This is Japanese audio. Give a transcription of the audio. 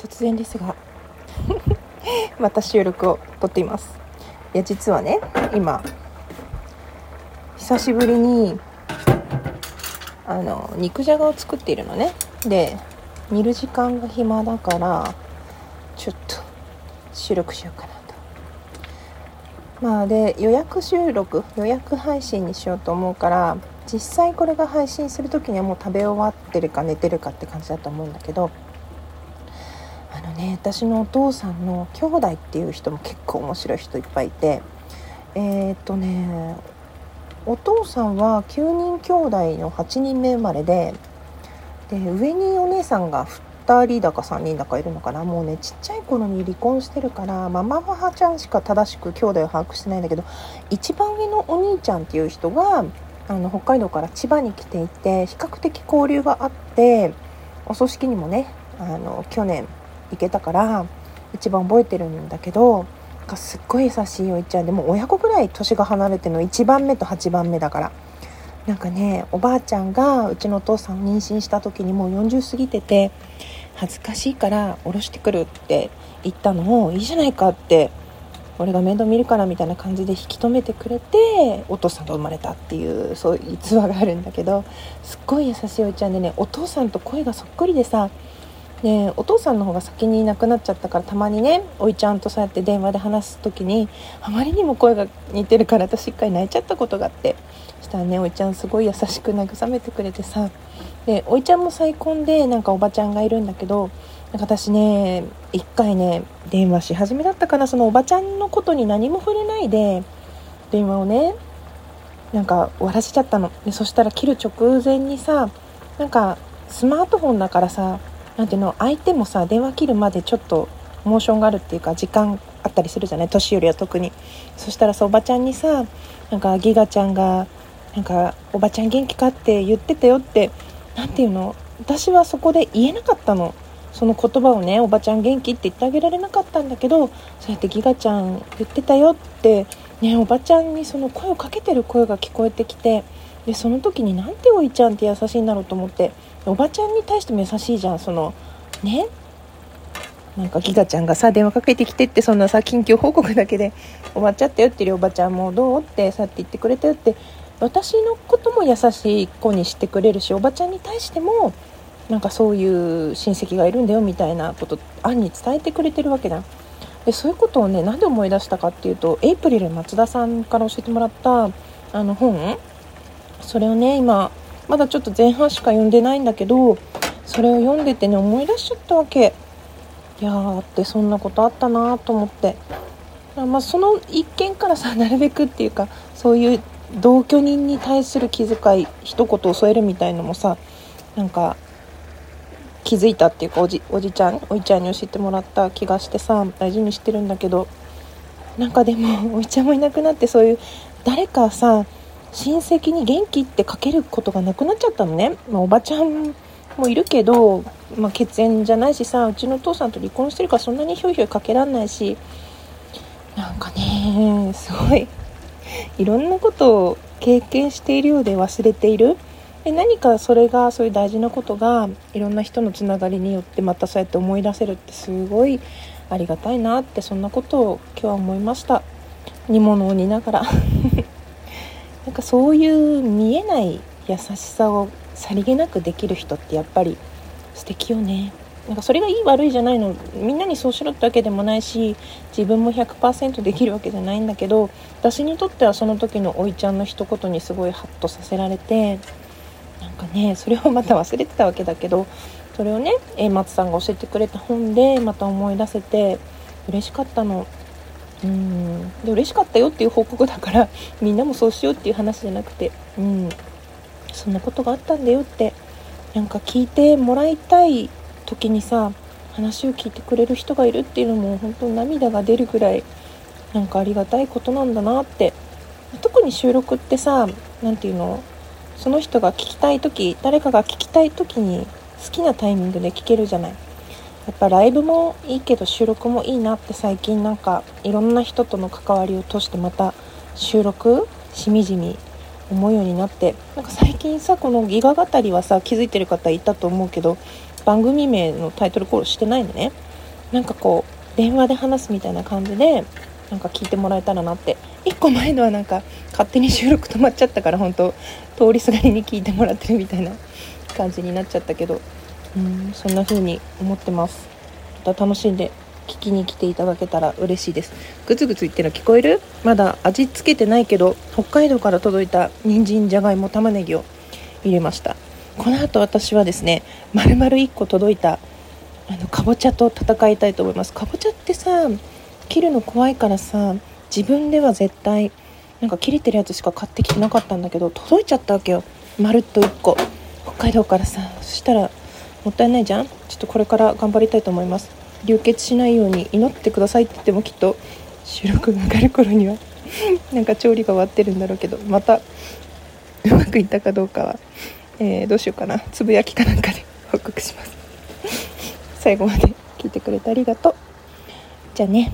突然ですが また収録を撮っています。いや実はね今久しぶりにあの肉じゃがを作っているのね。で煮る時間が暇だからちょっと収録しようかなと。まあで予約収録予約配信にしようと思うから実際これが配信する時にはもう食べ終わってるか寝てるかって感じだと思うんだけどのね私のお父さんの兄弟っていう人も結構面白い人いっぱいいてえー、っとねお父さんは9人兄弟の8人目生まれでで上にお姉さんが2人だか3人だかいるのかな。もうねちっちゃい頃に離婚してるからママ母ちゃんしか正しく兄弟を把握してないんだけど一番上のお兄ちゃんっていう人があの北海道から千葉に来ていて比較的交流があってお葬式にもねあの去年行けたから一番覚えてるんだけどなんかすっごい優しいおいちゃんでも親子ぐらい年が離れての1番目と8番目だから。なんかねおばあちゃんがうちのお父さんを妊娠した時にもう40過ぎてて恥ずかしいから降ろしてくるって言ったのをいいじゃないかって俺が面倒見るからみたいな感じで引き止めてくれてお父さんと生まれたっていうそういう逸話があるんだけどすっごい優しいおいちゃんでねお父さんと声がそっくりでさでお父さんの方が先にいなくなっちゃったからたまにねおいちゃんとそうやって電話で話す時にあまりにも声が似てるから私一回泣いちゃったことがあってそしたらねおいちゃんすごい優しく慰めてくれてさでおいちゃんも再婚でなんかおばちゃんがいるんだけどなんか私ね一回ね電話し始めだったかな。そのおばちゃんのことに何も触れないで電話をねなんか終わらせちゃったの。でそしたら切る直前にさなんかスマートフォンだからさなんていうの相手もさ電話切るまでちょっとモーションがあるっていうか時間あったりするじゃない？年寄りは特に。そしたらさおばちゃんにさなんかギガちゃんがなんかおばちゃん元気かって言ってたよって何ていうの？私はそこで言えなかったの。その言葉をねおばちゃん元気って言ってあげられなかったんだけどそうやってギガちゃん言ってたよってねおばちゃんにその声をかけてる声が聞こえてきてでその時になんておいちゃんって優しいんだろうと思っておばちゃんに対しても優しいじゃんそのね？なんかギガちゃんがさ電話かけてきてってそんなさ緊急報告だけで終わっちゃったよっていうおばちゃんもどう？ってさって言ってくれたよって私のことも優しい子にしてくれるしおばちゃんに対してもなんかそういう親戚がいるんだよみたいなこと案に伝えてくれてるわけだでそういうことをねなんで思い出したかっていうとエイプリル松田さんから教えてもらったあの本それをね今まだちょっと前半しか読んでないんだけどそれを読んでてね思い出しちゃったわけ。いやーってそんなことあったなーと思って。まあ、その一件からさ なるべくっていうかそういう同居人に対する気遣い一言添えるみたいのもさなんか気づいたっていうかおじおじちゃんおいちゃんに教えてもらった気がしてさ大事にしてるんだけどなんかでもおいちゃんもいなくなってそういう誰かさ親戚に元気ってかけることがなくなっちゃったのね、まあ、おばちゃんもいるけど、まあ、血縁じゃないしさうちのお父さんと離婚してるからそんなにひょいひょいかけらんないし。なんかねすごいいろんなことを経験しているようで忘れている。で何かそれがそういう大事なことがいろんな人のつながりによってまたそうやって思い出せるってすごいありがたいなってそんなことを今日は思いました。煮物を煮ながら。なんかそういう見えない優しさをさりげなくできる人ってやっぱり素敵よね。なんかそれがいい悪いじゃないの。みんなにそうしろってわけでもないし自分も100%できるわけじゃないんだけど私にとってはその時のおいちゃんの一言にすごいハッとさせられてなんかねそれをまた忘れてたわけだけどそれをね松さんが教えてくれた本でまた思い出せて嬉しかったの。うん。で嬉しかったよっていう報告だから みんなもそうしようっていう話じゃなくてうん。そんなことがあったんだよってなんか聞いてもらいたい時にさ話を聞いてくれる人がいるっていうのも本当涙が出るぐらいなんかありがたいことなんだなって。特に収録ってさ何て言うのその人が聞きたい時誰かが聞きたい時に好きなタイミングで聞けるじゃない。やっぱライブもいいけど収録もいいなって最近なんかいろんな人との関わりを通してまた収録しみじみ思うようになってなんか最近さこのギガ語りはさ気づいてる方いたと思うけど番組名のタイトルコールしてないのね。なんかこう電話で話すみたいな感じでなんか聞いてもらえたらなって。1個前のはなんか勝手に収録止まっちゃったから本当通りすがりに聞いてもらってるみたいな感じになっちゃったけどうんそんな風に思ってます。また楽しんで聞きに来ていただけたら嬉しいです。グツグツ言ってるの聞こえる？まだ味付けてないけど北海道から届いた人参じゃがいも玉ねぎを入れました。この後私はですね丸々1個届いたあのかぼちゃと戦いたいと思います。かぼちゃってさ切るの怖いからさ自分では絶対なんか切れてるやつしか買ってきてなかったんだけど届いちゃったわけよ。まるっと1個。北海道からさそしたらもったいないじゃん？ちょっとこれから頑張りたいと思います。流血しないように祈ってくださいって言ってもきっと収録が上がる頃には なんか調理が終わってるんだろうけどまたうまくいったかどうかは、えー、どうしようかな。つぶやきかなんかで 報告します。最後まで聞いてくれてありがとう。じゃあね。